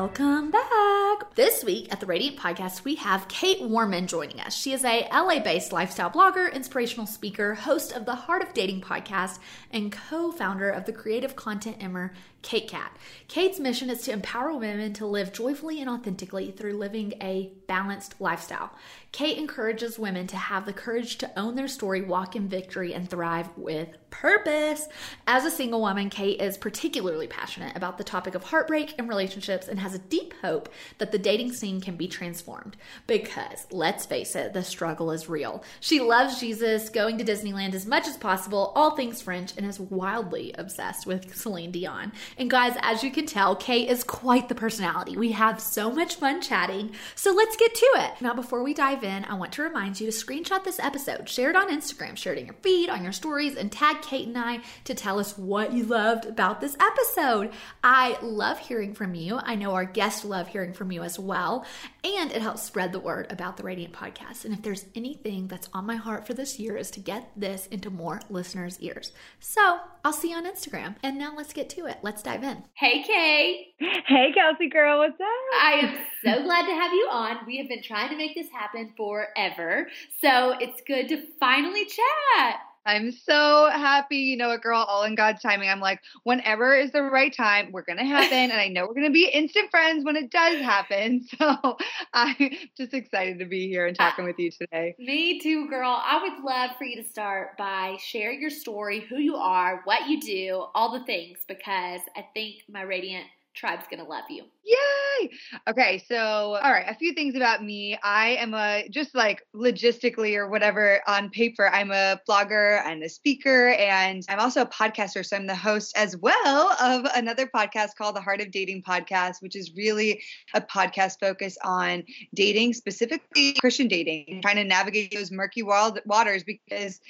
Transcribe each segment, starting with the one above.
Welcome back. This week at the Radiant Podcast, we have Kait Warman joining us. She is a LA based lifestyle blogger, inspirational speaker, host of the Heart of Dating podcast, and co founder of the creative content Emmer Kate Cat. Kait's mission is to empower women to live joyfully and authentically through living a balanced lifestyle. Kait encourages women to have the courage to own their story, walk in victory, and thrive with purpose. As a single woman, Kait is particularly passionate about the topic of heartbreak and relationships and has a deep hope that the dating scene can be transformed. Because, let's face it, the struggle is real. She loves Jesus, going to Disneyland as much as possible, all things French, and is wildly obsessed with Celine Dion. And guys, as you can tell, Kait is quite the personality. We have so much fun chatting, so let's get to it. Now, before we dive in, I want to remind you to screenshot this episode, share it on Instagram, share it in your feed, on your stories, and tag Kait and I to tell us what you loved about this episode. I love hearing from you. I know our guests love hearing from you as well, and it helps spread the word about the Radiant podcast. And if there's anything that's on my heart for this year is to get this into more listeners' ears. So I'll see you on Instagram. And now let's get to it. Let's dive in. Hey, Kait. Hey, Kelsey girl. What's up? I am so glad to have you on. We have been trying to make this happen forever. So it's good to finally chat. I'm so happy. You know what, girl? All in God's timing. I'm like, whenever is the right time, we're going to happen. and I know we're going to be instant friends when it does happen. So I'm just excited to be here and ah, talking with you today. Me too, girl. I would love for you to start by sharing your story, who you are, what you do, all the things, because I think my Radiant tribe's gonna love you. Yay! Okay, so all right, a few things about me. I am a just like logistically or whatever on paper, I'm a blogger and a speaker, and I'm also a podcaster. So I'm the host as well of another podcast called the Heart of Dating Podcast, which is really a podcast focused on dating, specifically Christian dating, trying to navigate those murky wild waters because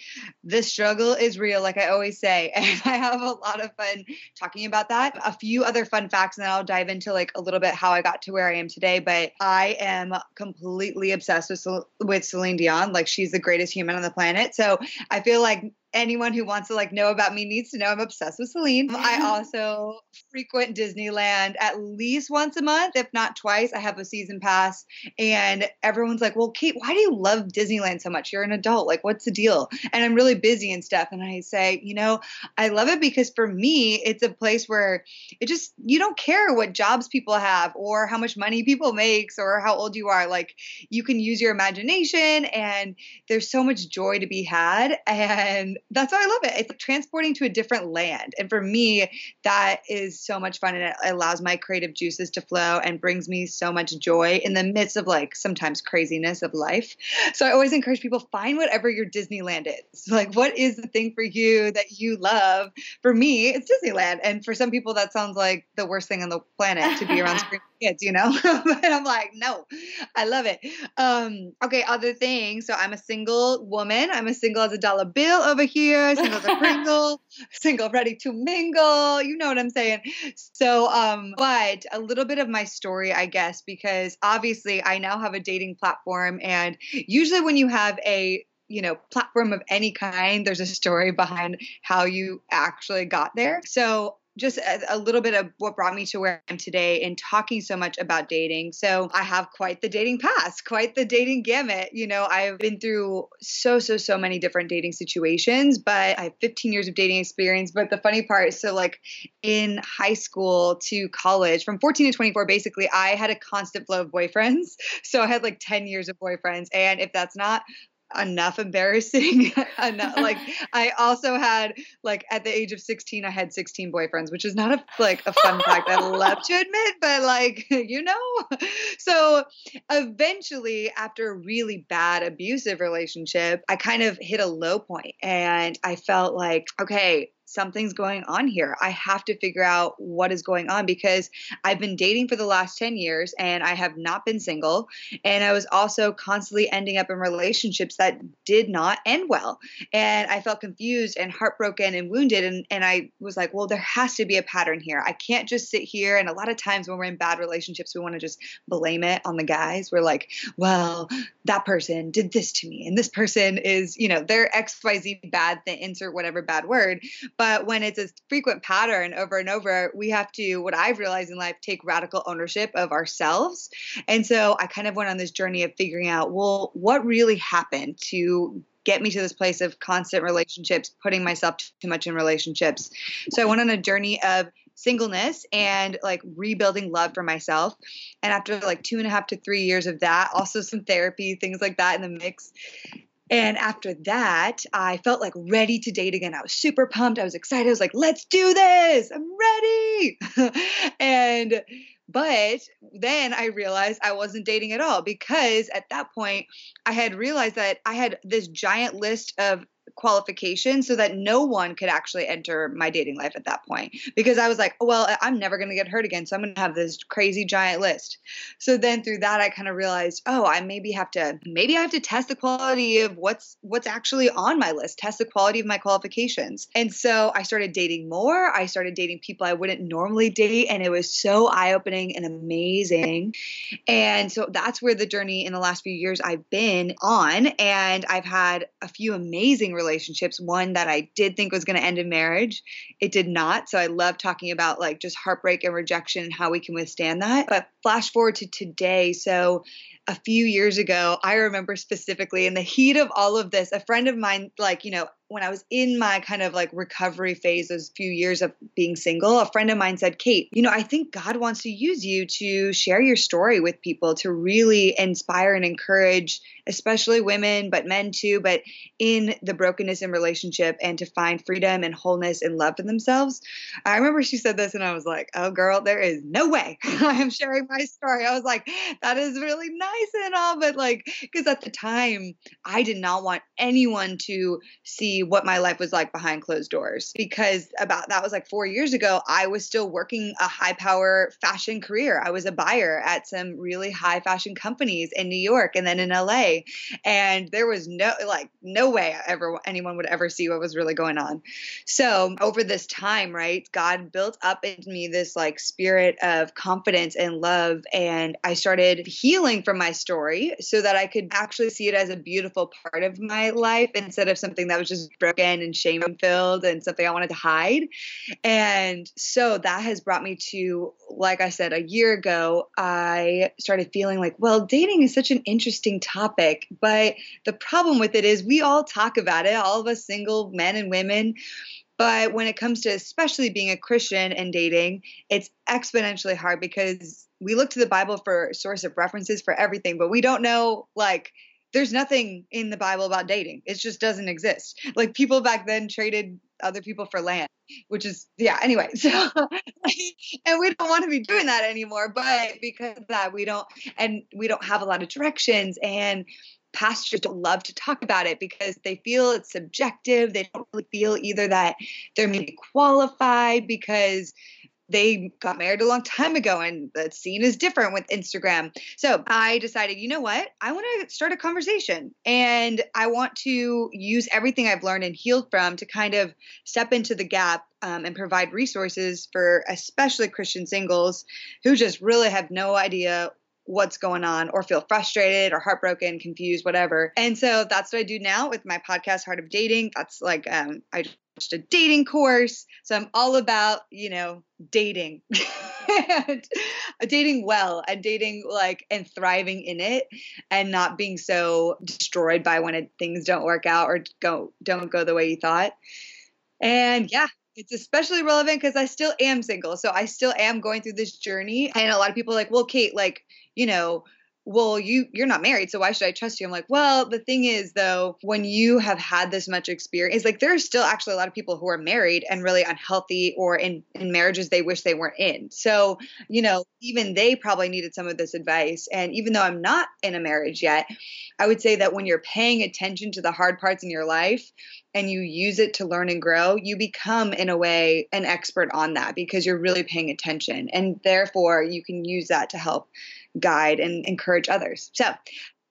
the struggle is real, like I always say. And I have a lot of fun talking about that. A few other fun facts and then I'll dive into like a little bit how I got to where I am today. But I am completely obsessed with with Celine Dion. Like she's the greatest human on the planet. So I feel like anyone who wants to like know about me needs to know I'm obsessed with Celine. I mm-hmm. also frequent Disneyland at least once a month, if not twice. I have a season pass, and everyone's like, "Well, Kait, why do you love Disneyland so much? You're an adult. Like, what's the deal?" And I'm really busy and stuff, and I say, you know, I love it because for me, it's a place where it just you don't care what jobs people have or how much money people makes or how old you are. Like, you can use your imagination, and there's so much joy to be had, and that's why I love it. It's transporting to a different land. And for me, that is so much fun and it allows my creative juices to flow and brings me so much joy in the midst of like sometimes craziness of life. So I always encourage people find whatever your Disneyland is. Like what is the thing for you that you love? For me, it's Disneyland. And for some people that sounds like the worst thing on the planet to be around screaming kids, you know? but I'm like, no, I love it. Um, okay, other things. So I'm a single woman. I'm a single as a dollar bill over here, single as a Pringle, single ready to mingle. You know what I'm saying? So, um, but a little bit of my story, I guess, because obviously I now have a dating platform. And usually when you have a you know platform of any kind there's a story behind how you actually got there so just a, a, little bit of what brought me to where I am today in talking so much about dating. So I have quite the dating past, quite the dating gamut. You know, I've been through so, so, so many different dating situations, but I have 15 years of dating experience. But the funny part is so, like, in high school to college, from 14 to 24, basically, I had a constant flow of boyfriends. So I had like 10 years of boyfriends. And if that's not enough embarrassing enough like i also had like at the age of 16 i had 16 boyfriends which is not a like a fun fact i love to admit but like you know? So eventually after a really bad abusive relationship i kind of hit a low point and i felt like okay something's going on here. I have to figure out what is going on because I've been dating for the last 10 years and I have not been single. And I was also constantly ending up in relationships that did not end well. And I felt confused and heartbroken and wounded. And, and I was like, well, there has to be a pattern here. I can't just sit here. And a lot of times when we're in bad relationships, we want to just blame it on the guys. We're like, well, that person did this to me. And this person is, you know, they're XYZ bad thing, insert whatever bad word. But when it's a frequent pattern over and over, we have to, what I've realized in life, take radical ownership of ourselves. And so I kind of went on this journey of figuring out, well, what really happened to get me to this place of constant relationships, putting myself too much in relationships. So I went on a journey of singleness and like rebuilding love for myself. And after like two and a half to three years of that, also some therapy, things like that in the mix, and after that, I felt like ready to date again. I was super pumped. I was excited. I was like, let's do this. I'm ready. and, but then I realized I wasn't dating at all because at that point, I had realized that I had this giant list of qualification so that no one could actually enter my dating life at that point because I was like, well, I'm never going to get hurt again. So I'm going to have this crazy giant list. So then through that, I kind of realized, oh, I maybe have to, maybe I have to test the quality of what's, what's actually on my list, test the quality of my qualifications. And so I started dating more. I started dating people I wouldn't normally date. And it was so eye opening and amazing. And so that's where the journey in the last few years I've been on. And I've had a few amazing relationships. One that I did think was going to end in marriage, it did not. So I love talking about like just heartbreak and rejection and how we can withstand that. But flash forward to today. So a few years ago, I remember specifically in the heat of all of this, a friend of mine, like, you know, when I was in my kind of like recovery phase, those few years of being single, a friend of mine said, Kait, you know, I think God wants to use you to share your story with people to really inspire and encourage, especially women, but men too, but in the brokenness in relationship and to find freedom and wholeness and love for themselves. I remember she said this and I was like, oh, girl, there is no way I am sharing my story. I was like, that is really nice and all, but like, because at the time, I did not want anyone to see what my life was like behind closed doors because about that was like 4 years ago I was still working a high power fashion career. I was a buyer at some really high fashion companies in New York and then in LA and there was no like no way ever anyone would ever see what was really going on. So over this time, right, God built up in me this like spirit of confidence and love and I started healing from my story so that I could actually see it as a beautiful part of my life instead of something that was just broken and shame filled and something I wanted to hide. And so that has brought me to, like I said, a year ago, I started feeling like, well, dating is such an interesting topic. But the problem with it is we all talk about it, all of us single men and women. But when it comes to especially being a Christian and dating, it's exponentially hard because we look to the Bible for source of references for everything, but we don't know like there's nothing in the Bible about dating. It just doesn't exist. Like people back then traded other people for land, which is yeah. Anyway, so and we don't want to be doing that anymore. But because of that, we don't and we don't have a lot of directions and pastors don't love to talk about it because they feel it's subjective. They don't really feel either that they're maybe qualified because they got married a long time ago and the scene is different with Instagram. So I decided, you know what? I want to start a conversation and I want to use everything I've learned and healed from to kind of step into the gap um, and provide resources for especially Christian singles who just really have no idea what's going on or feel frustrated or heartbroken, confused, whatever. And so that's what I do now with my podcast, Heart of Dating. That's like, um, I a dating course. So I'm all about, you know, dating and uh, dating well and dating like and thriving in it and not being so destroyed by when it, things don't work out or go don't go the way you thought. And yeah, it's especially relevant because I still am single. So I still am going through this journey. And a lot of people like, well, Kait, like, you know, well, you you're not married, so why should I trust you? I'm like, well, the thing is though, when you have had this much experience, like there's still actually a lot of people who are married and really unhealthy or in in marriages they wish they weren't in. So, you know, even they probably needed some of this advice. And even though I'm not in a marriage yet, I would say that when you're paying attention to the hard parts in your life and you use it to learn and grow, you become in a way an expert on that because you're really paying attention. And therefore, you can use that to help guide and encourage others. So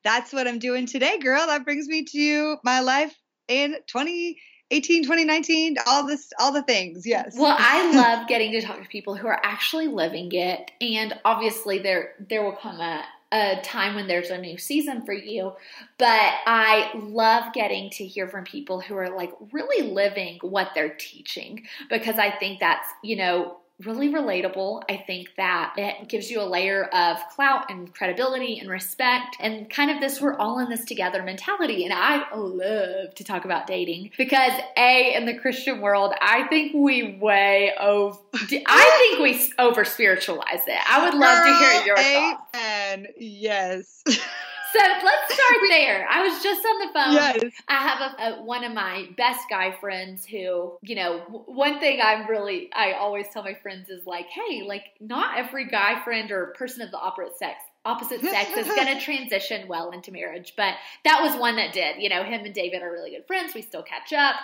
that's what I'm doing today, girl. That brings me to my life in 2018, 2019, all this, all the things. Yes. Well, I love getting to talk to people who are actually living it. And obviously there, there will come a, a time when there's a new season for you. But I love getting to hear from people who are like really living what they're teaching because I think that's, you know, really relatable. I think that it gives you a layer of clout and credibility and respect and kind of this we're all in this together mentality. And I love to talk about dating because A, in the Christian world, I think we way over, I think we over spiritualize it. I would love to hear your thoughts. And yes. So let's start there. I was just on the phone. Yes. I have a, a, one of my best guy friends who, you know, one thing I'm really, I always tell my friends is like, hey, like, not every guy friend or person of the opposite sex opposite sex is going to transition well into marriage. But that was one that did. You know, him and David are really good friends. We still catch up.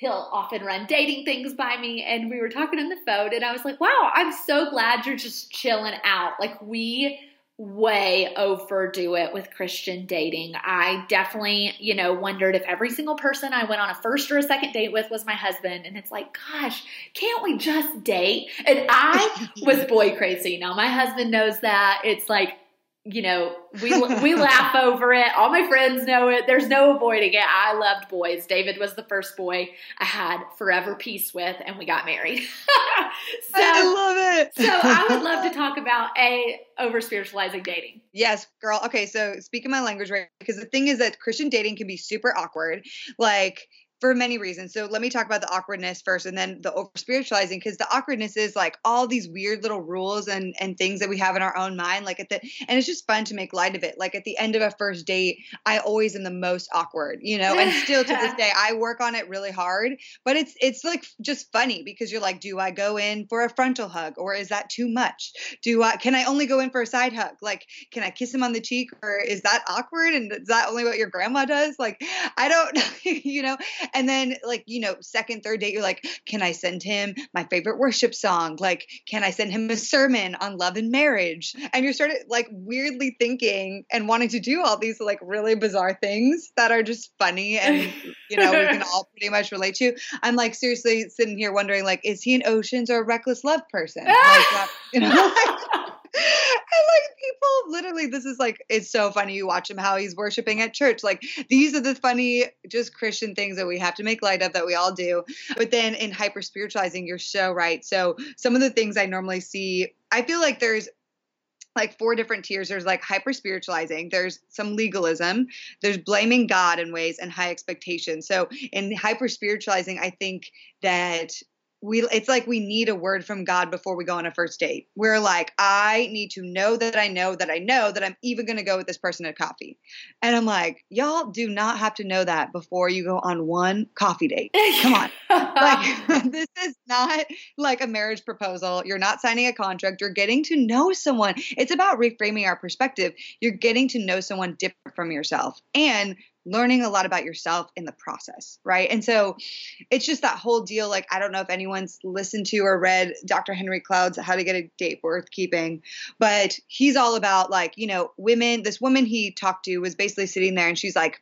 He'll often run dating things by me. And we were talking on the phone, and I was like, wow, I'm so glad you're just chilling out. Like, we way overdo it with Christian dating. I definitely, you know, wondered if every single person I went on a first or a second date with was my husband. And it's like, gosh, can't we just date? And I was boy crazy. Now, my husband knows that. It's like, you know, we we laugh over it. All my friends know it. There's no avoiding it. I loved boys. David was the first boy I had forever peace with, and we got married. so, I love it. so I would love to talk about a over spiritualizing dating. Yes, girl. Okay, so speaking my language right, because the thing is that Christian dating can be super awkward. Like for many reasons. So let me talk about the awkwardness first and then the over spiritualizing because the awkwardness is like all these weird little rules and and things that we have in our own mind like at the and it's just fun to make light of it. Like at the end of a first date, I always am the most awkward, you know, and still to this day I work on it really hard, but it's it's like just funny because you're like do I go in for a frontal hug or is that too much? Do I can I only go in for a side hug? Like can I kiss him on the cheek or is that awkward and is that only what your grandma does? Like I don't you know and then, like, you know, second, third date, you're like, can I send him my favorite worship song? Like, can I send him a sermon on love and marriage? And you're sort of like weirdly thinking and wanting to do all these like really bizarre things that are just funny and, you know, we can all pretty much relate to. I'm like seriously sitting here wondering, like, is he an oceans or a reckless love person? Like, you know, like people literally this is like it's so funny you watch him how he's worshiping at church like these are the funny just christian things that we have to make light of that we all do but then in hyper spiritualizing you're so right so some of the things i normally see i feel like there's like four different tiers. There's like hyper spiritualizing, there's some legalism, there's blaming God in ways, and high expectations. So in hyper spiritualizing, I think that we it's like we need a word from God before we go on a first date. We're like, I need to know that I know that I know that I'm even going to go with this person at coffee. And I'm like, y'all do not have to know that before you go on one coffee date. Come on. like this is not like a marriage proposal. You're not signing a contract. You're getting to know someone. It's about reframing our perspective. You're getting to know someone different from yourself. And learning a lot about yourself in the process, right? And so it's just that whole deal. Like, I don't know if anyone's listened to or read Dr. Henry Cloud's How to Get a Date Worth Keeping, but he's all about like, you know, women. This woman he talked to was basically sitting there and she's like,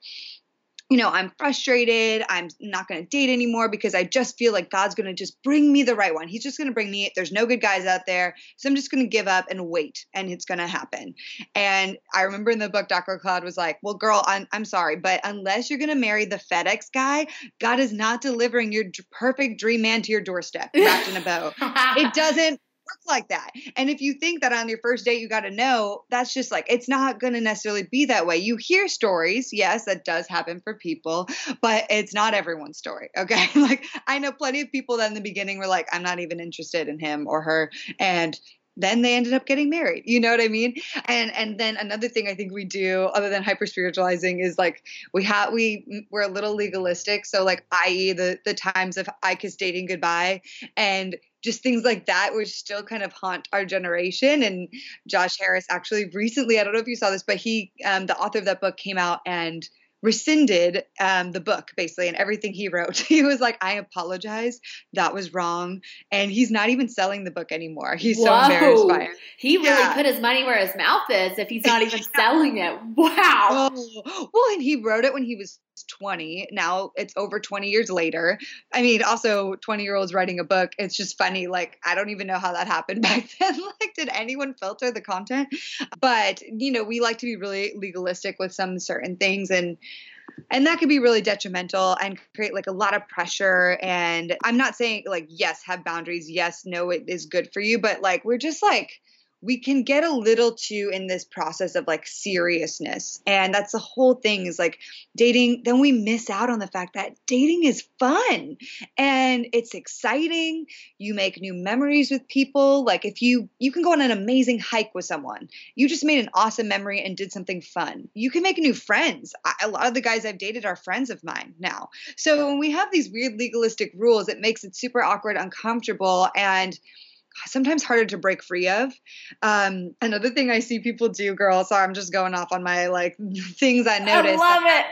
you know, I'm frustrated. I'm not going to date anymore because I just feel like God's going to just bring me the right one. He's just going to bring me, there's no good guys out there. So I'm just going to give up and wait and it's going to happen. And I remember in the book, Dr. Cloud was like, well, girl, I'm, I'm sorry, but unless you're going to marry the FedEx guy, God is not delivering your perfect dream man to your doorstep wrapped in a bow. it doesn't work like that. And if you think that on your first date you got to know, that's just like it's not going to necessarily be that way. You hear stories, yes, that does happen for people, but it's not everyone's story. Okay, like I know plenty of people that in the beginning were like, I'm not even interested in him or her, and then they ended up getting married. You know what I mean? And and then another thing I think we do other than hyper spiritualizing is like we have we mm, we're a little legalistic. So like i.e. the the times of I kiss dating goodbye and just things like that which still kind of haunt our generation and josh harris actually recently i don't know if you saw this but he um, the author of that book came out and rescinded um, the book basically and everything he wrote. He was like, I apologize. That was wrong. And he's not even selling the book anymore. He's Whoa. so embarrassed by it. He really yeah. put his money where his mouth is if he's not even selling it. Wow. Oh. Well, and he wrote it when he was 20. Now it's over 20 years later. I mean, also 20 year olds writing a book. It's just funny. Like, I don't even know how that happened back then. like, did anyone filter the content? But, you know, we like to be really legalistic with some certain things. And, and that could be really detrimental and create like a lot of pressure and i'm not saying like yes have boundaries yes no it is good for you but like we're just like we can get a little too in this process of like seriousness. And that's the whole thing is like dating, then we miss out on the fact that dating is fun and it's exciting. You make new memories with people. Like if you you can go on an amazing hike with someone. You just made an awesome memory and did something fun. You can make new friends. I, a lot of the guys I've dated are friends of mine now. So when we have these weird legalistic rules, it makes it super awkward, uncomfortable and sometimes harder to break free of. Um, another thing I see people do, girl. So I'm just going off on my like things I noticed. I love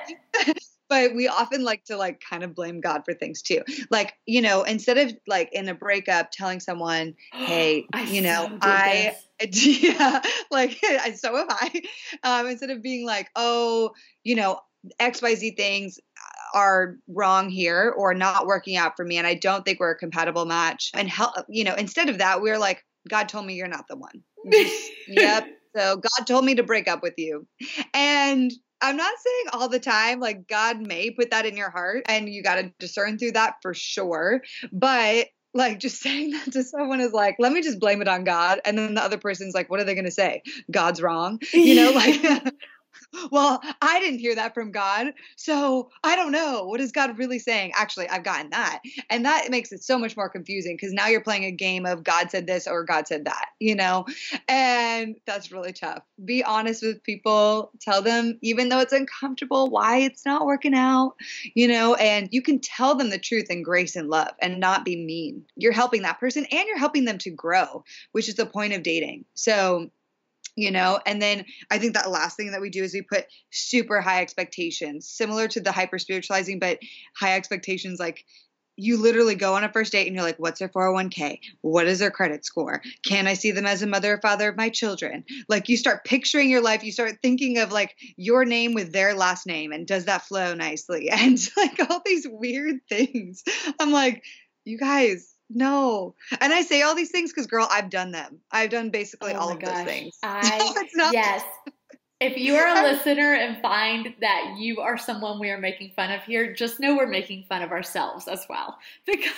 it. but we often like to like kind of blame God for things too. Like, you know, instead of like in a breakup telling someone, hey, you know, so I yeah, like so have I. Um, instead of being like, oh, you know, XYZ things are wrong here or not working out for me and I don't think we're a compatible match. And help, you know, instead of that, we're like, God told me you're not the one. yep. So God told me to break up with you. And I'm not saying all the time, like God may put that in your heart and you got to discern through that for sure. But like just saying that to someone is like, let me just blame it on God. And then the other person's like, what are they going to say? God's wrong. You know, like well, I didn't hear that from God. So I don't know. What is God really saying? Actually, I've gotten that. And that makes it so much more confusing because now you're playing a game of God said this or God said that, you know? And that's really tough. Be honest with people. Tell them, even though it's uncomfortable, why it's not working out, you know? And you can tell them the truth in grace and love and not be mean. You're helping that person and you're helping them to grow, which is the point of dating. So you know and then i think that last thing that we do is we put super high expectations similar to the hyper spiritualizing but high expectations like you literally go on a first date and you're like, what's their 401k? What is their credit score? Can I see them as a mother or father of my children? Like you start picturing your life, you start thinking of like your name with their last name and does that flow nicely? And like all these weird things. I'm like, you guys, no. And I say all these things because, girl, I've done them. I've done basically oh all of gosh. those things. I, no, yes. If you are a listener and find that you are someone we are making fun of here, just know we're making fun of ourselves as well. Because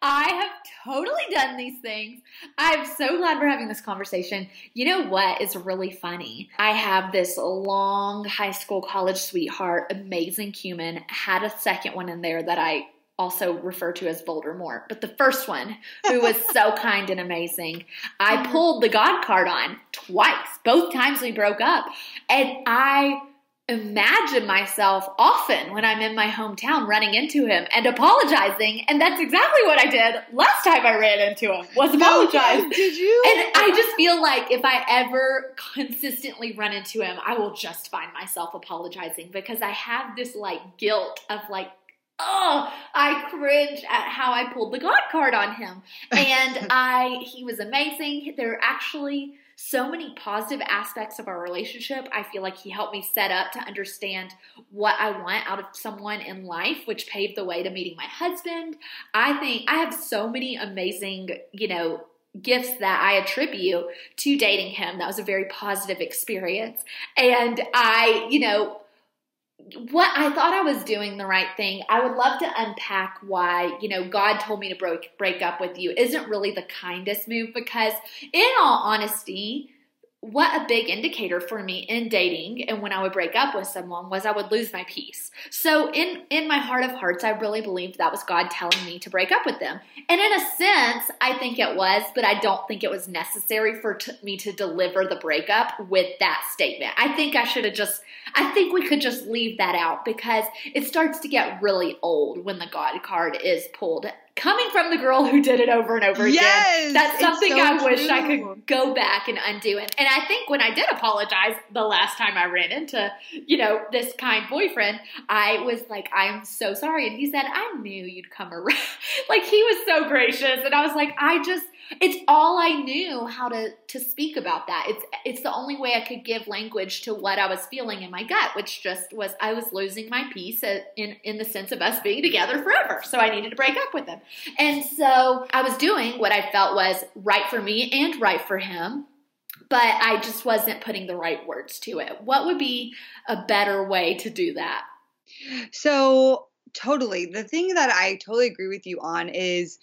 I have totally done these things. I'm so glad we're having this conversation. You know what is really funny? I have this long high school, college sweetheart, amazing human, had a second one in there that I also refer to as Voldemort, but the first one, who was so kind and amazing, I pulled the God card on twice. Both times we broke up. And I imagine myself often when I'm in my hometown running into him and apologizing. And that's exactly what I did last time I ran into him was apologize. did you? And I just feel like if I ever consistently run into him, I will just find myself apologizing because I have this like guilt of like oh, I cringe at how I pulled the God card on him. And I, he was amazing. There are actually so many positive aspects of our relationship. I feel like he helped me set up to understand what I want out of someone in life, which paved the way to meeting my husband. I think I have so many amazing, you know, gifts that I attribute to dating him. That was a very positive experience. And I, you know, what I thought I was doing the right thing. I would love to unpack why, you know, God told me to break break up with you isn't really the kindest move because in all honesty, what a big indicator for me in dating and when I would break up with someone was I would lose my peace. So in in my heart of hearts I really believed that was God telling me to break up with them. And in a sense, I think it was, but I don't think it was necessary for t- me to deliver the breakup with that statement. I think I should have just I think we could just leave that out because it starts to get really old when the God card is pulled coming from the girl who did it over and over yes, again, that's something so I wish. I could go back and undo. And, and I think when I did apologize the last time I ran into, you know, this kind boyfriend, I was like, I'm so sorry. And he said, I knew you'd come around. like he was so gracious. And I was like, I just, it's all I knew how to to speak about that. It's it's the only way I could give language to what I was feeling in my gut, which just was I was losing my peace in in the sense of us being together forever. So I needed to break up with him. And so I was doing what I felt was right for me and right for him, but I just wasn't putting the right words to it. What would be a better way to do that? So, totally. The thing that I totally agree with you on is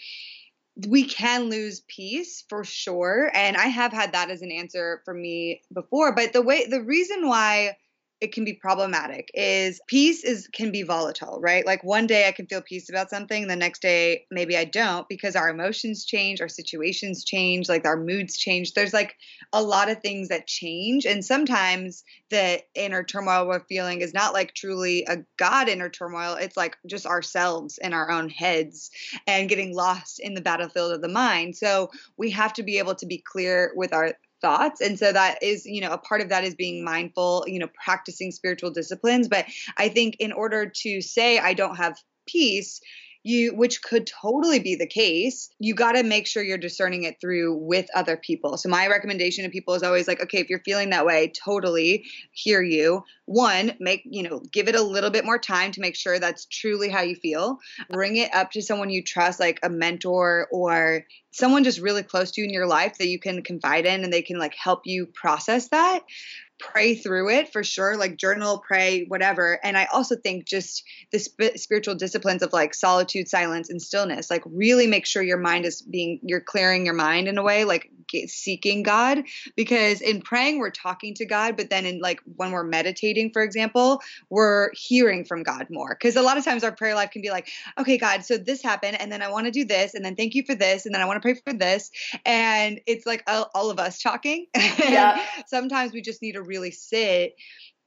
we can lose peace for sure and i have had that as an answer for me before but the way the reason why it can be problematic is peace is can be volatile right? Like one day i can feel peace about something the next day maybe i don't because our emotions change our situations change like our moods change. There's like a lot of things that change and sometimes the inner turmoil we're feeling is not like truly a god inner turmoil it's like just ourselves in our own heads and getting lost in the battlefield of the mind. So we have to be able to be clear with our thoughts. And so that is you know a part of that is being mindful you know practicing spiritual disciplines. But i think in order to say i don't have peace you which could totally be the case you got to make sure you're discerning it through with other people. So my recommendation to people is always like okay if you're feeling that way totally hear you. One make you know give it a little bit more time to make sure that's truly how you feel. Bring it up to someone you trust like a mentor or someone just really close to you in your life that you can confide in and they can like help you process that pray through it for sure like journal pray whatever. And i also think just the sp- spiritual disciplines of like solitude silence and stillness like really make sure your mind is being you're clearing your mind in a way like seeking god because in praying we're talking to god but then in like when we're meditating for example we're hearing from god more because a lot of times our prayer life can be like okay god so this happened and then i want to do this and then thank you for this and then i want to pray for this and it's like all, all of us talking Yeah. sometimes we just need to really sit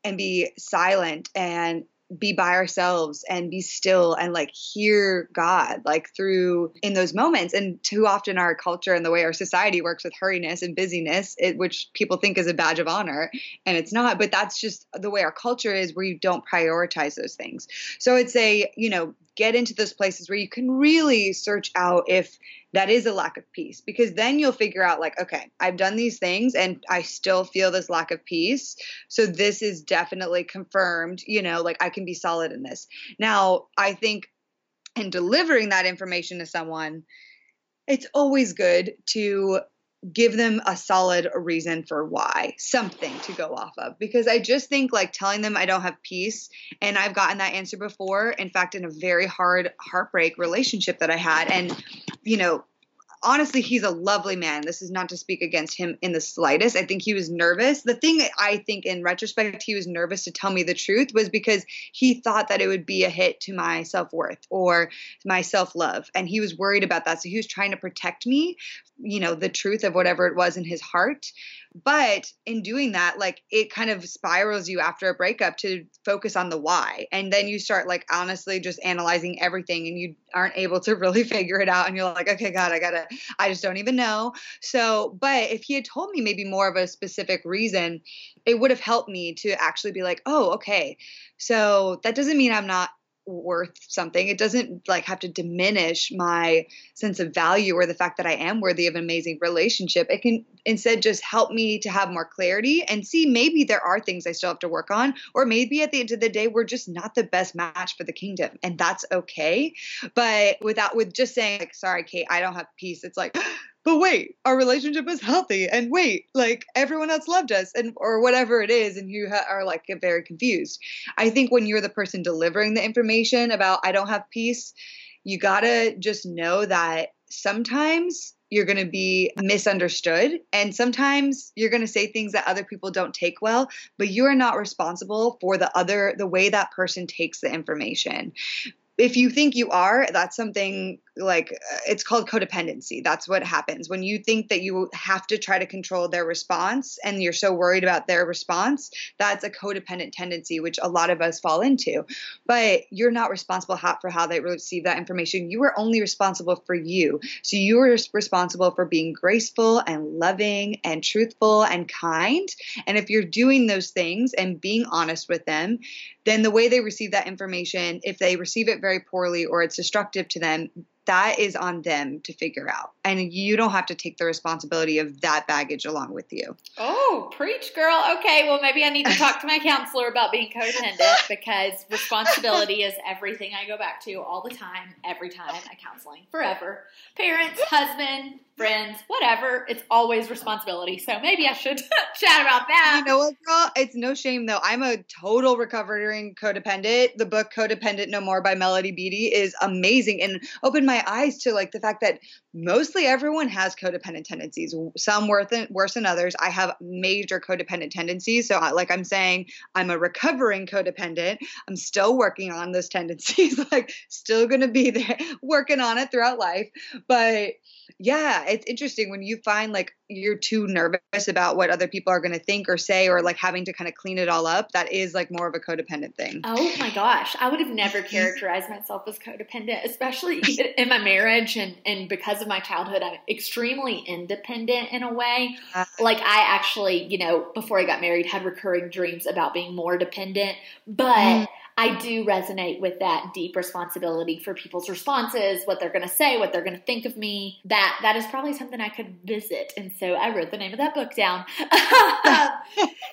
and be silent and be by ourselves and be still and like hear God like through in those moments. And too often our culture and the way our society works with hurriness and busyness, it, which people think is a badge of honor, and it's not. But that's just the way our culture is, where you don't prioritize those things. So I'd say you know get into those places where you can really search out if that is a lack of peace because then you'll figure out like okay i've done these things and i still feel this lack of peace. So this is definitely confirmed you know like i can be solid in this. Now i think in delivering that information to someone it's always good to give them a solid reason for why, something to go off of. Because I just think like telling them I don't have peace, and I've gotten that answer before. In fact, in a very hard heartbreak relationship that I had. And, you know, honestly, he's a lovely man. This is not to speak against him in the slightest. I think he was nervous. The thing I think in retrospect, he was nervous to tell me the truth was because he thought that it would be a hit to my self worth or my self love. And he was worried about that. So he was trying to protect me, you know, the truth of whatever it was in his heart. But in doing that, like it kind of spirals you after a breakup to focus on the why. And then you start like honestly just analyzing everything and you aren't able to really figure it out. And you're like, okay, God, I gotta, I just don't even know. So, but if he had told me maybe more of a specific reason, it would have helped me to actually be like, oh, okay. So that doesn't mean I'm not worth something. It doesn't like have to diminish my sense of value or the fact that I am worthy of an amazing relationship. It can instead just help me to have more clarity and see maybe there are things I still have to work on, or maybe at the end of the day, we're just not the best match for the kingdom, and that's okay. But without with just saying like, sorry, Kait, I don't have peace, it's like but wait, our relationship is healthy, and wait, like everyone else loved us, and or whatever it is, and you ha- are like very confused. I think when you're the person delivering the information about I don't have peace, you gotta just know that sometimes you're going to be misunderstood. And sometimes you're going to say things that other people don't take well, but you are not responsible for the other, the way that person takes the information if you think you are, that's something like uh, it's called codependency. That's what happens when you think that you have to try to control their response and you're so worried about their response. That's a codependent tendency, which a lot of us fall into. But you're not responsible for how they receive that information. You are only responsible for you. So you are responsible for being graceful and loving and truthful and kind. And if you're doing those things and being honest with them, then the way they receive that information, if they receive it very poorly or it's destructive to them, that is on them to figure out. And you don't have to take the responsibility of that baggage along with you. Oh, preach, girl. Okay, well, maybe I need to talk to my counselor about being codependent because responsibility is everything I go back to all the time, every time I counseling, forever. Parents, husband, friends, whatever. It's always responsibility. So maybe I should chat about that. You know what, girl? It's no shame though. I'm a total recovering codependent. The book Codependent No More by Melody Beattie is amazing and opened my eyes to like the fact that mostly everyone has codependent tendencies. Some worse than, worse than others. I have major codependent tendencies. So, I, like I'm saying, I'm a recovering codependent. I'm still working on those tendencies. like, still going to be there, working on it throughout life. But yeah, it's interesting when you find like you're too nervous about what other people are going to think or say or like having to kind of clean it all up. That is like more of a codependent thing. Oh my gosh. I would have never characterized myself as codependent, especially in my marriage and, and because of my childhood, I'm extremely independent in a way. Uh, like I actually, you know, before I got married had recurring dreams about being more dependent, but mm I do resonate with that deep responsibility for people's responses, what they're going to say, what they're going to think of me. That that is probably something I could visit, and so I wrote the name of that book down.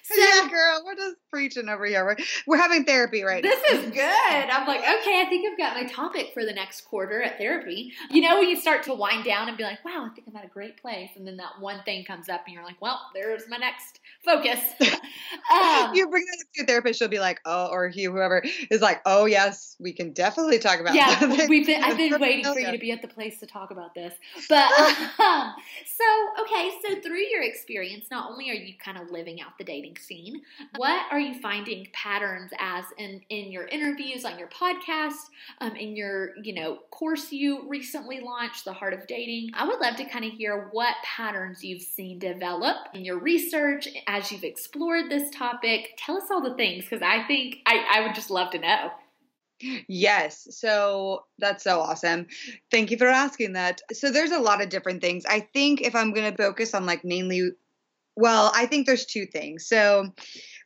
so, yeah, girl, we're just preaching over here. We're, we're having therapy right this now. This is good. I'm like, okay, I think I've got my topic for the next quarter at therapy. You know, when you start to wind down and be like, wow, I think I'm at a great place, and then that one thing comes up, and you're like, well, there's my next focus. um, you bring that to your therapist, she'll be like, oh, or he, whoever is like, oh yes, we can definitely talk about. Yeah, we've been, I've been waiting for you to be at the place to talk about this. But um, so okay, so through your experience, not only are you kind of living out the dating scene, what are you finding patterns as in in your interviews on your podcast, um, in your you know course you recently launched, the Heart of Dating? I would love to kind of hear what patterns you've seen develop in your research as you've explored this topic. Tell us all the things because I think I, I would just love to know. Yes. So that's so awesome. Thank you for asking that. So there's a lot of different things. I think if I'm going to focus on like mainly, well, I think there's two things. So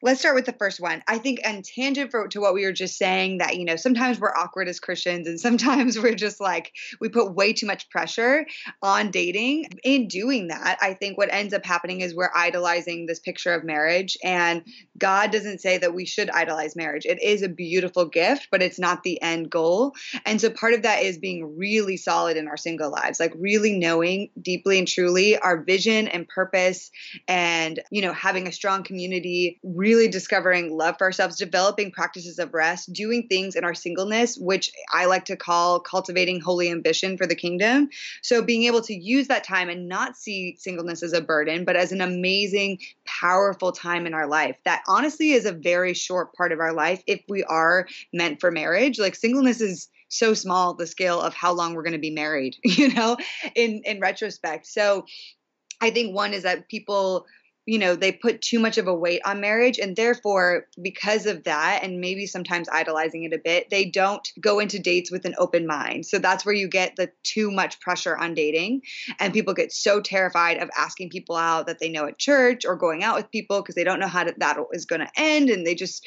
let's start with the first one. I think, and tangent for, to what we were just saying, that, you know, sometimes we're awkward as Christians and sometimes we're just like, we put way too much pressure on dating. In doing that, I think what ends up happening is we're idolizing this picture of marriage. And God doesn't say that we should idolize marriage. It is a beautiful gift, but it's not the end goal. And so part of that is being really solid in our single lives, like really knowing deeply and truly our vision and purpose and, you know, having a strong community, really really discovering love for ourselves, developing practices of rest, doing things in our singleness, which I like to call cultivating holy ambition for the kingdom. So being able to use that time and not see singleness as a burden, but as an amazing, powerful time in our life. That honestly is a very short part of our life if we are meant for marriage. Like singleness is so small the scale of how long we're going to be married, you know, in in retrospect. So I think one is that people you know they put too much of a weight on marriage and therefore because of that and maybe sometimes idolizing it a bit they don't go into dates with an open mind. So that's where you get the too much pressure on dating and people get so terrified of asking people out that they know at church or going out with people because they don't know how to, that is going to end and they just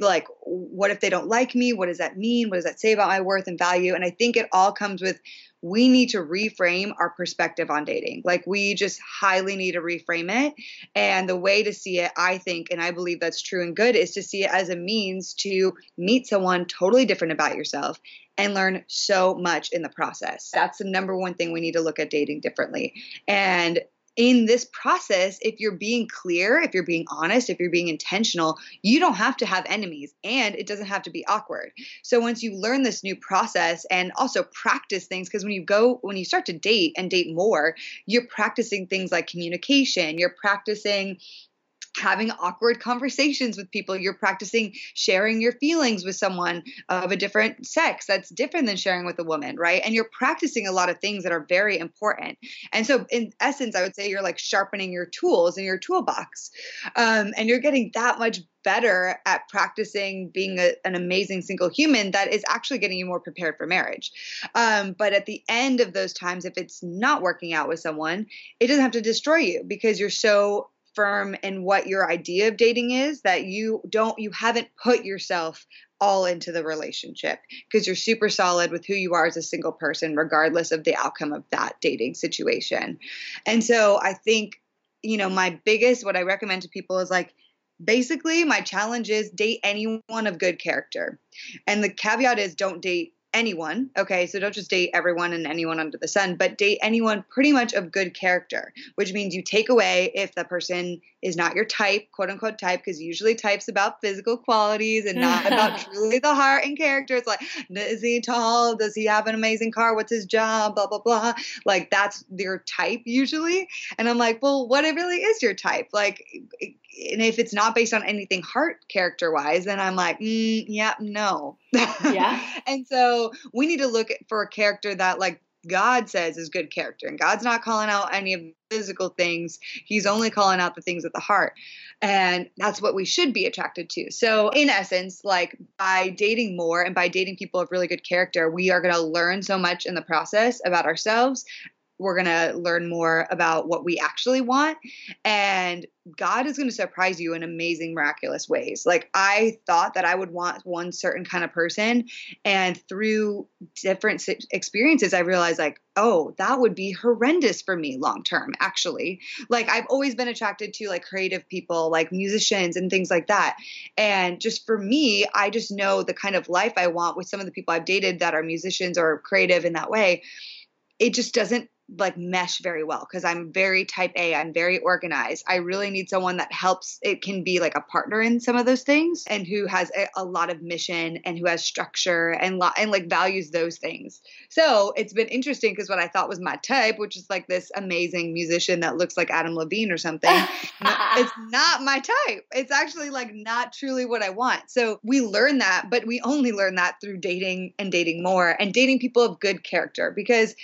like what if they don't like me? What does that mean? What does that say about my worth and value? And i think it all comes with we need to reframe our perspective on dating. Like we just highly need to reframe it. And the way to see it, I think, and I believe that's true and good, is to see it as a means to meet someone totally different about yourself and learn so much in the process. That's the number one thing we need to look at dating differently. And in this process, if you're being clear, if you're being honest, if you're being intentional, you don't have to have enemies and it doesn't have to be awkward. So once you learn this new process and also practice things, because when you go, when you start to date and date more, you're practicing things like communication, you're practicing having awkward conversations with people. You're practicing sharing your feelings with someone of a different sex that's different than sharing with a woman, right? And you're practicing a lot of things that are very important. And so, in essence, I would say you're like sharpening your tools in your toolbox. Um, and you're getting that much better at practicing being a, an amazing single human that is actually getting you more prepared for marriage. Um, but at the end of those times, if it's not working out with someone, it doesn't have to destroy you because you're so firm in what your idea of dating is that you don't you haven't put yourself all into the relationship because you're super solid with who you are as a single person regardless of the outcome of that dating situation. And so I think you know my biggest what I recommend to people is like basically my challenge is date anyone of good character. And the caveat is don't date anyone. Okay, so don't just date everyone and anyone under the sun, but date anyone pretty much of good character, which means you take away if the person is not your type, quote unquote type, because usually types about physical qualities and not about truly the heart and character. It's like, is he tall? Does he have an amazing car? What's his job? Blah, blah, blah. Like that's your type usually. And I'm like, well, what it really is your type? Like, and if it's not based on anything heart character wise, then I'm like, mm, yeah, no. Yeah. and so we need to look for a character that like God says is good character. And God's not calling out any of the physical things. He's only calling out the things at the heart. And that's what we should be attracted to. So, in essence, like by dating more and by dating people of really good character, we are going to learn so much in the process about ourselves we're going to learn more about what we actually want. And god is going to surprise you in amazing miraculous ways. Like i thought that i would want one certain kind of person and through different experiences i realized like oh that would be horrendous for me long term actually. Like i've always been attracted to like creative people like musicians and things like that. And just for me i just know the kind of life i want with some of the people i've dated that are musicians or creative in that way. It just doesn't like mesh very well because I'm very type A. I'm very organized. I really need someone that helps. It can be like a partner in some of those things and who has a, a lot of mission and who has structure and lo- and like values those things. So it's been interesting because what I thought was my type, which is like this amazing musician that looks like Adam Levine or something, it's not my type. It's actually like not truly what I want. So we learn that, but we only learn that through dating and dating more and dating people of good character because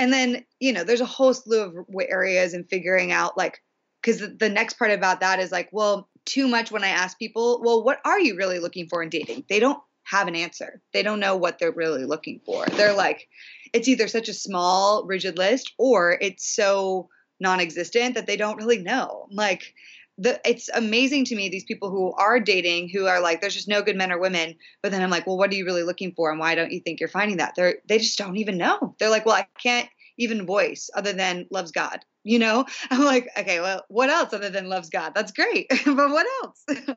and then you know there's a whole slew of areas and figuring out like because the next part about that is like well too much when i ask people well what are you really looking for in dating? They don't have an answer. They don't know what they're really looking for. They're like it's either such a small rigid list or it's so non-existent that they don't really know. Like the, it's amazing to me these people who are dating who are like there's just no good men or women. But then i'm like well what are you really looking for and why don't you think you're finding that? They're they just don't even know. They're like well i can't even voice other than loves god you know? I'm like okay well what else other than loves god? That's great but what else?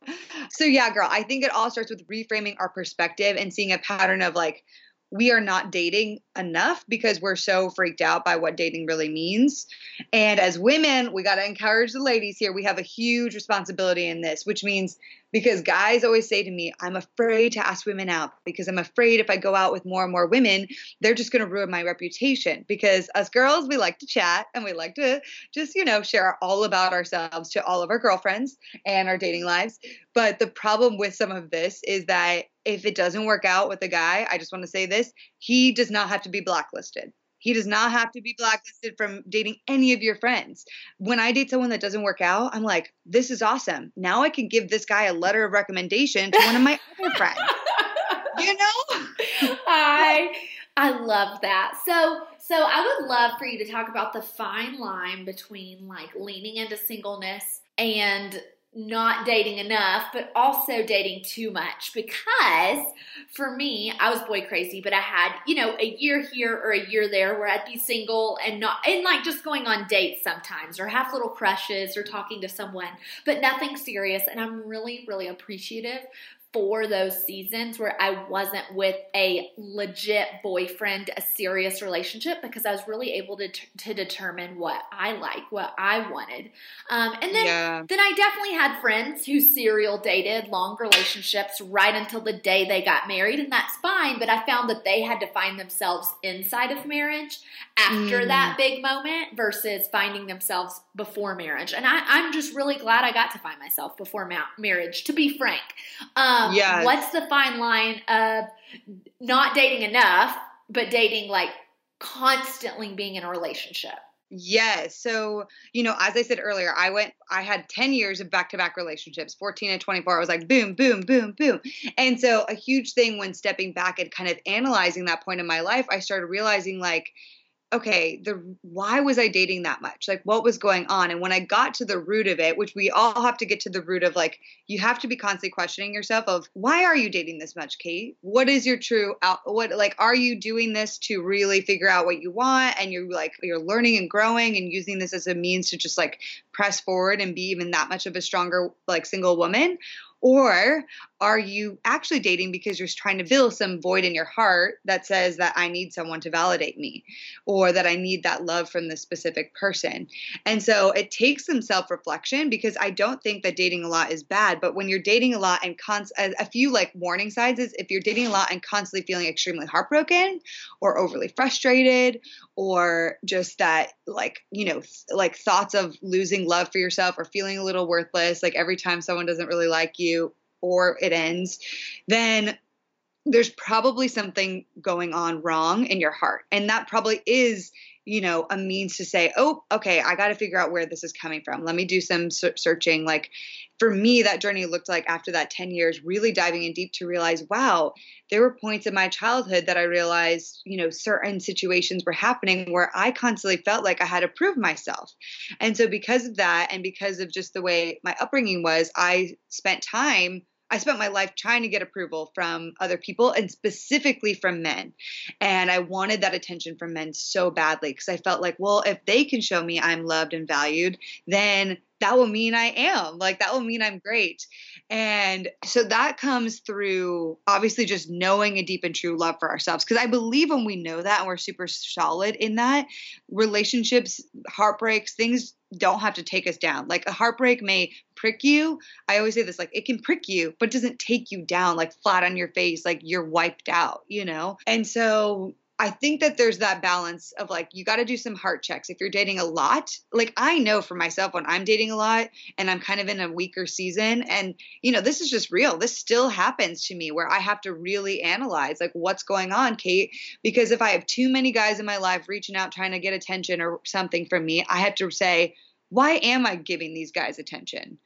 So yeah girl i think it all starts with reframing our perspective and seeing a pattern of like we are not dating enough because we're so freaked out by what dating really means. And as women, we got to encourage the ladies here. We have a huge responsibility in this, which means because guys always say to me, I'm afraid to ask women out because I'm afraid if I go out with more and more women, they're just going to ruin my reputation. Because us girls, we like to chat and we like to just, you know, share all about ourselves to all of our girlfriends and our dating lives. But the problem with some of this is that if it doesn't work out with a guy, I just want to say this, he does not have to be blacklisted. He does not have to be blacklisted from dating any of your friends. When I date someone that doesn't work out, I'm like, this is awesome. Now I can give this guy a letter of recommendation to one of my other friends. You know? I I love that. So so I would love for you to talk about the fine line between like leaning into singleness and not dating enough, but also dating too much. Because for me, I was boy crazy, but I had, you know, a year here or a year there where I'd be single and not, and like just going on dates sometimes or have little crushes or talking to someone, but nothing serious. And I'm really, really appreciative for those seasons where I wasn't with a legit boyfriend, a serious relationship, because I was really able to, to determine what I like, what I wanted. Um, and then, yeah. then I definitely had friends who serial dated long relationships right until the day they got married, and that's fine. But I found that they had to find themselves inside of marriage after mm. that big moment versus finding themselves before marriage. And I, am just really glad I got to find myself before ma- marriage, to be frank. Um, Um, yes. What's the fine line of not dating enough, but dating like constantly being in a relationship? Yes. So, you know, as I said earlier, I went, I had 10 years of back to back relationships, 14 and 24. I was like, boom, boom, boom, boom. And so, a huge thing when stepping back and kind of analyzing that point in my life, I started realizing like, okay, the why was I dating that much? Like what was going on? And when I got to the root of it, which we all have to get to the root of like you have to be constantly questioning yourself of why are you dating this much, Kait? What is your true out what like are you doing this to really figure out what you want and you're like you're learning and growing and using this as a means to just like press forward and be even that much of a stronger like single woman? Or are you actually dating because you're trying to fill some void in your heart that says that I need someone to validate me or that I need that love from this specific person? And so it takes some self reflection because I don't think that dating a lot is bad, but when you're dating a lot and const- a few like warning signs is if you're dating a lot and constantly feeling extremely heartbroken or overly frustrated or just that like, you know, like thoughts of losing love for yourself or feeling a little worthless, like every time someone doesn't really like you or it ends, then there's probably something going on wrong in your heart. And that probably is, you know, a means to say, oh, okay, I got to figure out where this is coming from. Let me do some searching. Like for me, that journey looked like after that 10 years, really diving in deep to realize, wow, there were points in my childhood that I realized, you know, certain situations were happening where I constantly felt like I had to prove myself. And so, because of that, and because of just the way my upbringing was, I spent time I spent my life trying to get approval from other people and specifically from men. And I wanted that attention from men so badly because I felt like, well, if they can show me I'm loved and valued, then that will mean I am. Like that will mean I'm great. And so that comes through obviously just knowing a deep and true love for ourselves. Because I believe when we know that and we're super solid in that, relationships, heartbreaks, things don't have to take us down. Like a heartbreak may prick you. I always say this like it can prick you, but doesn't take you down like flat on your face, like you're wiped out, you know? And so I think that there's that balance of like you got to do some heart checks if you're dating a lot. Like I know for myself when I'm dating a lot and I'm kind of in a weaker season and you know this is just real. This still happens to me where I have to really analyze like what's going on, Kait, because if I have too many guys in my life reaching out trying to get attention or something from me, I have to say, why am I giving these guys attention?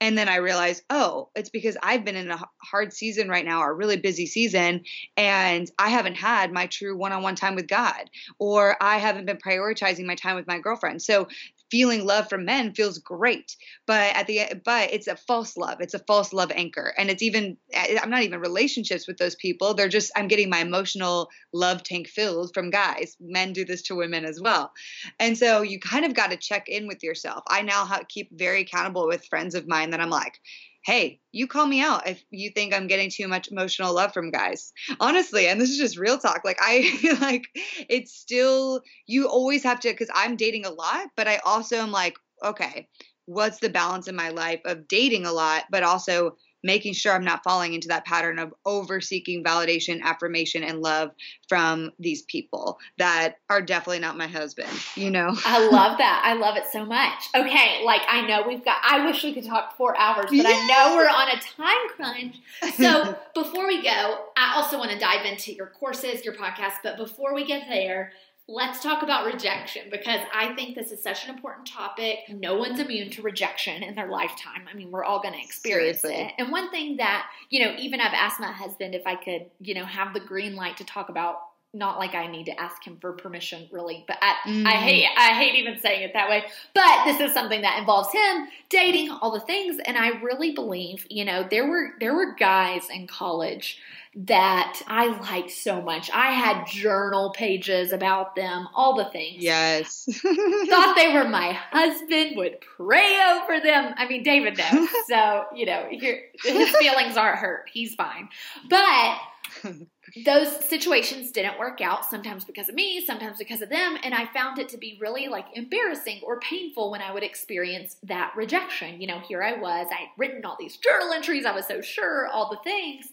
And then I realized, oh, it's because I've been in a hard season right now, a really busy season, and I haven't had my true one on one time with God, or I haven't been prioritizing my time with my girlfriend. So feeling love from men feels great but at the but it's a false love. It's a false love anchor. And it's even eh, i'm not even relationships with those people. They're just i'm getting my emotional love tank filled from guys. Men do this to women as well. And so you kind of got to check in with yourself. I now keep very accountable with friends of mine that i'm like hey, you call me out if you think I'm getting too much emotional love from guys. Honestly, and this is just real talk. Like I like it's still you always have to cuz I'm dating a lot, but I also am like, okay, what's the balance in my life of dating a lot but also making sure I'm not falling into that pattern of over seeking validation, affirmation, and love from these people that are definitely not my husband, you know? I love that. I love it so much. Okay, like I know we've got, I wish we could talk four hours, but I know we're on a time crunch. So before we go, I also want to dive into your courses, your podcast, but before we get there, let's talk about rejection because I think this is such an important topic. No one's immune to rejection in their lifetime. I mean, we're all going to experience Seriously. it. And one thing that, you know, even I've asked my husband if I could, you know, have the green light to talk about not like I need to ask him for permission, really. But I, mm. I hate I hate even saying it that way. But this is something that involves him dating all the things, and I really believe, you know, there were there were guys in college that I liked so much. I had journal pages about them, all the things. Yes. Thought they were my husband, would pray over them. I mean, David knows. So, you know, his feelings aren't hurt. He's fine. But those situations didn't work out sometimes because of me sometimes because of them and i found it to be really like embarrassing or painful when i would experience that rejection. You know here i was i had written all these journal entries i was so sure all the things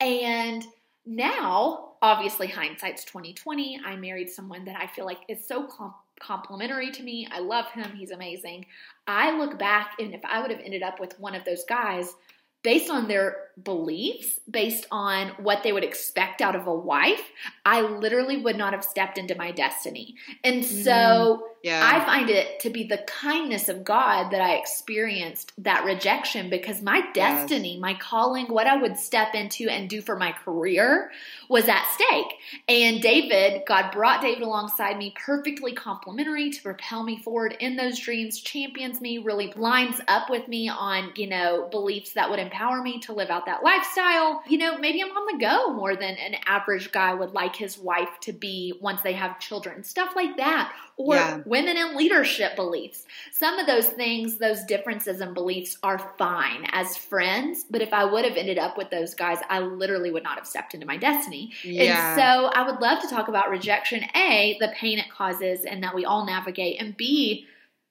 and now obviously hindsight's 2020 i married someone that i feel like is so com- complimentary to me i love him he's amazing. I look back and if i would have ended up with one of those guys based on their beliefs, based on what they would expect out of a wife, I literally would not have stepped into my destiny. And so mm, yeah. I find it to be the kindness of God that I experienced that rejection because my destiny, yes. my calling, what I would step into and do for my career was at stake. And David, God brought David alongside me, perfectly complimentary to propel me forward in those dreams, champions me, really lines up with me on, you know, beliefs that would empower me to live out that lifestyle. You know, maybe I'm on the go more than an average guy would like his wife to be once they have children, stuff like that. Or yeah. Women in leadership beliefs. Some of those things, those differences in beliefs are fine as friends, but if I would have ended up with those guys, I literally would not have stepped into my destiny. Yeah. And so I would love to talk about rejection A, the pain it causes and that we all navigate, and B,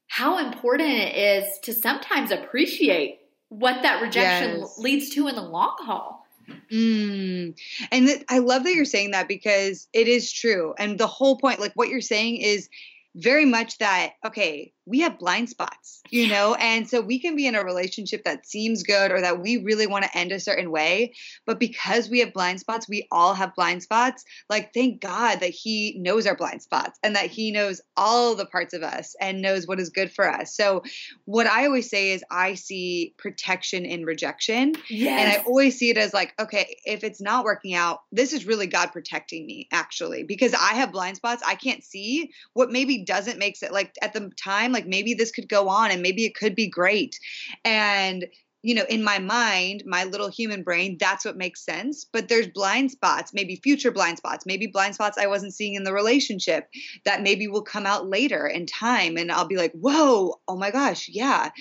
how important it is to sometimes appreciate what that rejection yes. leads to in the long haul. Mm. And th- I love that you're saying that because it is true. And the whole point, like what you're saying, is very much that, okay, we have blind spots, you know? And so we can be in a relationship that seems good or that we really want to end a certain way. But because we have blind spots, we all have blind spots. Like, thank God that He knows our blind spots and that He knows all the parts of us and knows what is good for us. So, what I always say is, I see protection in rejection. Yes. And I always see it as like, okay, if it's not working out, this is really God protecting me, actually, because I have blind spots. I can't see what maybe doesn't make sense. Like, at the time, like maybe this could go on and maybe it could be great. And you know, in my mind, my little human brain, that's what makes sense. But there's blind spots, maybe future blind spots, maybe blind spots I wasn't seeing in the relationship that maybe will come out later in time. And I'll be like, whoa, oh my gosh, yeah.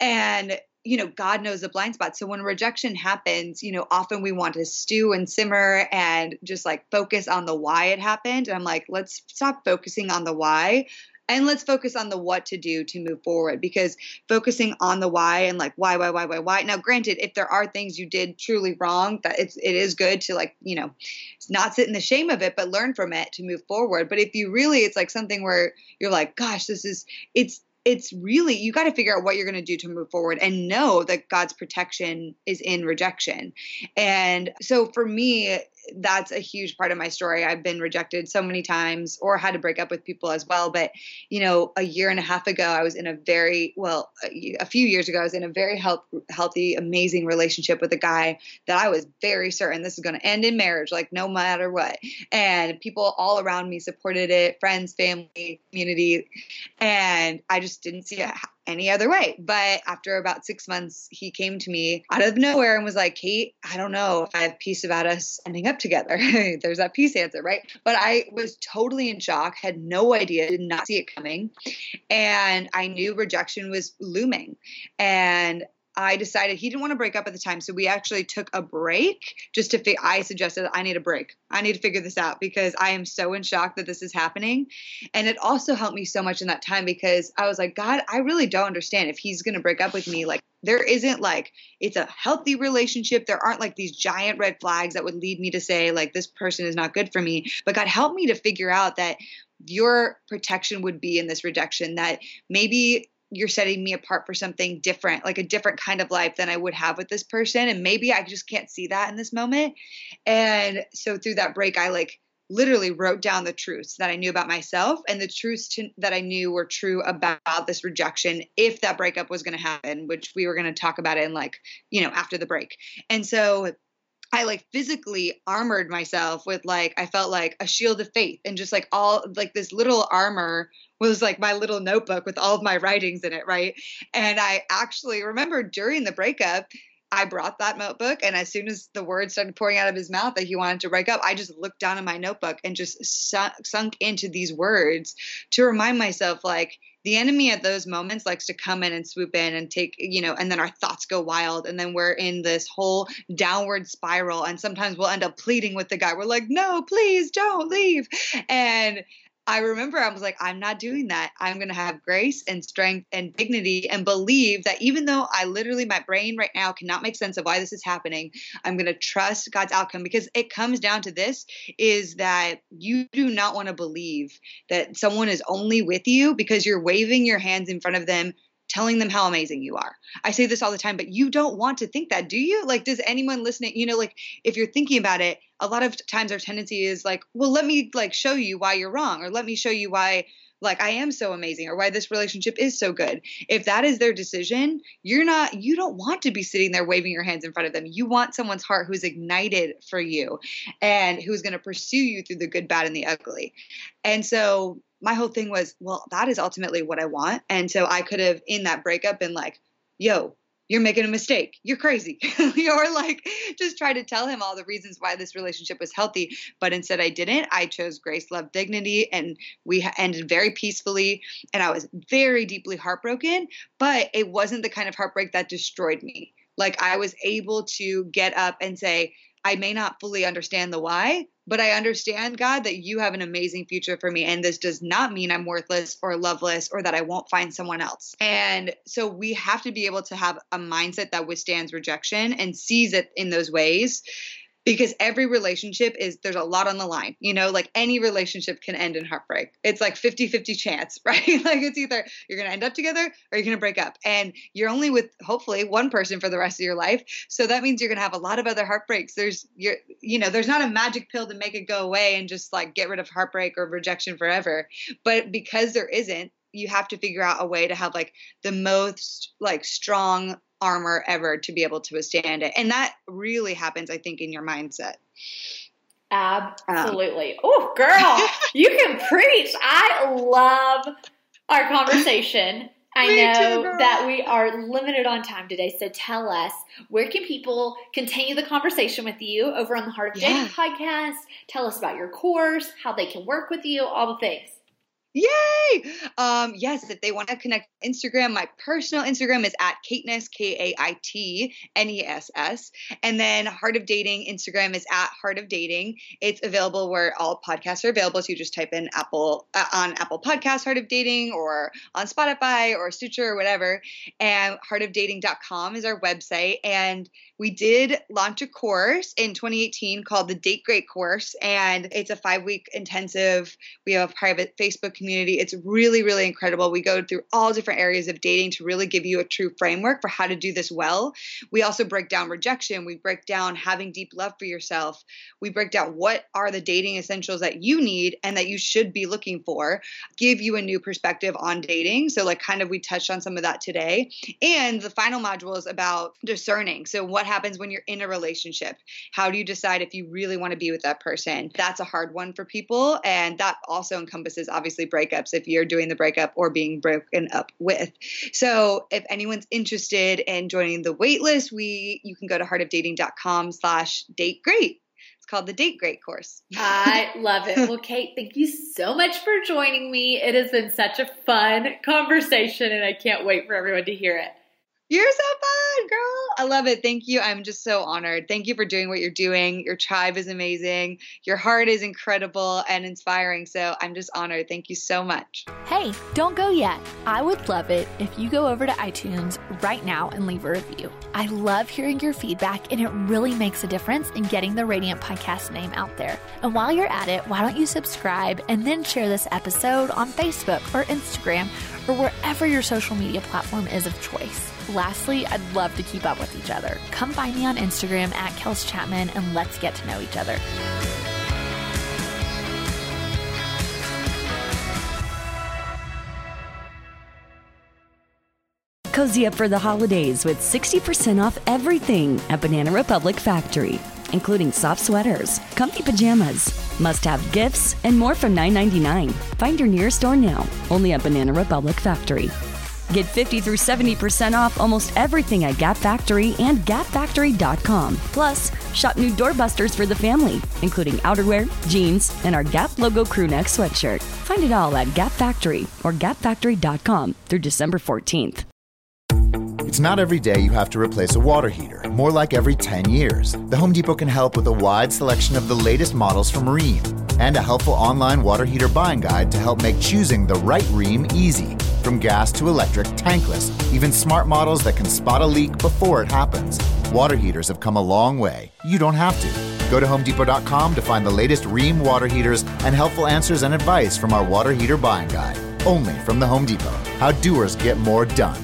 And you know, God knows the blind spots. So when rejection happens, you know, often we want to stew and simmer and just like focus on the why it happened. And I'm like, let's stop focusing on the why and let's focus on the what to do to move forward because focusing on the why and like why why why why why now granted if there are things you did truly wrong that it's it is good to like you know not sit in the shame of it but learn from it to move forward but if you really it's like something where you're like gosh this is it's it's really you got to figure out what you're going to do to move forward and know that God's protection is in rejection. And so for me, that's a huge part of my story. I've been rejected so many times or had to break up with people as well. But, you know, a year and a half ago, I was in a very, well, a, few years ago, I was in a very health, healthy, amazing relationship with a guy that I was very certain this is going to end in marriage, like no matter what. And people all around me supported it friends, family, community. And I just didn't see it any other way. But after about six months, he came to me out of nowhere and was like, Kait, I don't know if I have peace about us ending up together. There's that peace answer, right? But I was totally in shock, had no idea, did not see it coming. And I knew rejection was looming. And I decided he didn't want to break up at the time. So we actually took a break just to, fi- I suggested I need a break. I need to figure this out because I am so in shock that this is happening. And it also helped me so much in that time because I was like, God, I really don't understand if he's going to break up with me. Like, there isn't like, it's a healthy relationship. There aren't like these giant red flags that would lead me to say, like, this person is not good for me. But God, help me to figure out that your protection would be in this rejection that maybe you're setting me apart for something different, like a different kind of life than I would have with this person. And maybe I just can't see that in this moment. And so through that break, I like literally wrote down the truths that I knew about myself and the truths to, that I knew were true about this rejection if that breakup was going to happen, which we were going to talk about in like, you know, after the break. And so I like physically armored myself with like I felt like a shield of faith and just like all like this little armor was like my little notebook with all of my writings in it, right? And I actually remember during the breakup, I brought that notebook, and as soon as the words started pouring out of his mouth that he wanted to break up, I just looked down at my notebook and just sunk into these words to remind myself, like, the enemy at those moments likes to come in and swoop in and take, you know, and then our thoughts go wild. And then we're in this whole downward spiral. And sometimes we'll end up pleading with the guy. We're like, no, please don't leave. And I remember I was like, I'm not doing that. I'm going to have grace and strength and dignity and believe that even though I literally, my brain right now cannot make sense of why this is happening, I'm going to trust God's outcome because it comes down to this is that you do not want to believe that someone is only with you because you're waving your hands in front of them telling them how amazing you are. I say this all the time, but you don't want to think that, do you? Like, does anyone listening, you know, like if you're thinking about it, a lot of times our tendency is like, well, let me like show you why you're wrong, or let me show you why like I am so amazing or why this relationship is so good. If that is their decision, you're not you don't want to be sitting there waving your hands in front of them. You want someone's heart who's ignited for you and who's going to pursue you through the good, bad and the ugly. And so my whole thing was, well, that is ultimately what I want. And so I could have in that breakup been like, yo, you're making a mistake. You're crazy. or like just try to tell him all the reasons why this relationship was healthy. But instead, I didn't. I chose grace, love, dignity, and we ended very peacefully. And I was very deeply heartbroken, but it wasn't the kind of heartbreak that destroyed me. Like I was able to get up and say, I may not fully understand the why, but I understand, God, that you have an amazing future for me. And this does not mean I'm worthless or loveless or that I won't find someone else. And so we have to be able to have a mindset that withstands rejection and sees it in those ways because every relationship is there's a lot on the line you know like any relationship can end in heartbreak. It's like 50-50 chance right? Like it's either you're going to end up together or you're going to break up and you're only with hopefully one person for the rest of your life. So that means you're going to have a lot of other heartbreaks. There's you're you know there's not a magic pill to make it go away and just like get rid of heartbreak or rejection forever. But because there isn't you have to figure out a way to have like the most like strong armor ever to be able to withstand it. And that really happens, I think, in your mindset. Absolutely. Um. Oh, girl, you can preach. I love our conversation. I know too, that we are limited on time today, so tell us where can people continue the conversation with you over on the Heart of yeah. podcast? Tell us about your course, how they can work with you, all the things. Yay! Um, yes, if they want to connect Instagram, my personal Instagram is at Kaitness, K A I T N E S S. And then Heart of Dating Instagram is at Heart of Dating. It's available where all podcasts are available. So you just type in Apple uh, on Apple Podcast Heart of Dating or on Spotify or Stitcher or whatever. And heartofdating.com is our website. And we did launch a course in 2018 called the Date Great course. And it's a five week intensive. We have a private Facebook community community. It's really, really incredible. We go through all different areas of dating to really give you a true framework for how to do this well. We also break down rejection. We break down having deep love for yourself. We break down what are the dating essentials that you need and that you should be looking for, give you a new perspective on dating. So, like, kind of, we touched on some of that today. And the final module is about discerning. So, what happens when you're in a relationship? How do you decide if you really want to be with that person? That's a hard one for people. And that also encompasses, obviously, breakups if you're doing the breakup or being broken up with. So if anyone's interested in joining the waitlist, we you can go to heartofdating.com slash date great. It's called the Date Great course. I love it. Well, Kait, thank you so much for joining me. It has been such a fun conversation, and I can't wait for everyone to hear it. You're so fun, girl. I love it. Thank you. I'm just so honored. Thank you for doing what you're doing. Your tribe is amazing. Your heart is incredible and inspiring. So I'm just honored. Thank you so much. Hey, don't go yet. I would love it if you go over to iTunes right now and leave a review. I love hearing your feedback, and it really makes a difference in getting the Radiant Podcast name out there. And while you're at it, why don't you subscribe and then share this episode on Facebook or Instagram or wherever your social media platform is of choice? Lastly, I'd love to keep up with each other. Come find me on Instagram at Kels Chapman and let's get to know each other. Cozy up for the holidays with 60% off everything at Banana Republic Factory. Including soft sweaters, comfy pajamas, must have gifts, and more from $9.99. Find your nearest store now, only at Banana Republic Factory. Get 50 through 70% off almost everything at Gap Factory and gapfactory.com. Plus, shop new doorbusters for the family, including outerwear, jeans, and our Gap logo crewneck sweatshirt. Find it all at Gap Factory or gapfactory.com through December 14th. It's not every day you have to replace a water heater, more like every 10 years. The Home Depot can help with a wide selection of the latest models from Rheem and a helpful online water heater buying guide to help make choosing the right Rheem easy. From gas to electric, tankless, even smart models that can spot a leak before it happens. Water heaters have come a long way. You don't have to. Go to HomeDepot.com to find the latest Rheem water heaters and helpful answers and advice from our water heater buying guide. Only from the Home Depot. How doers get more done.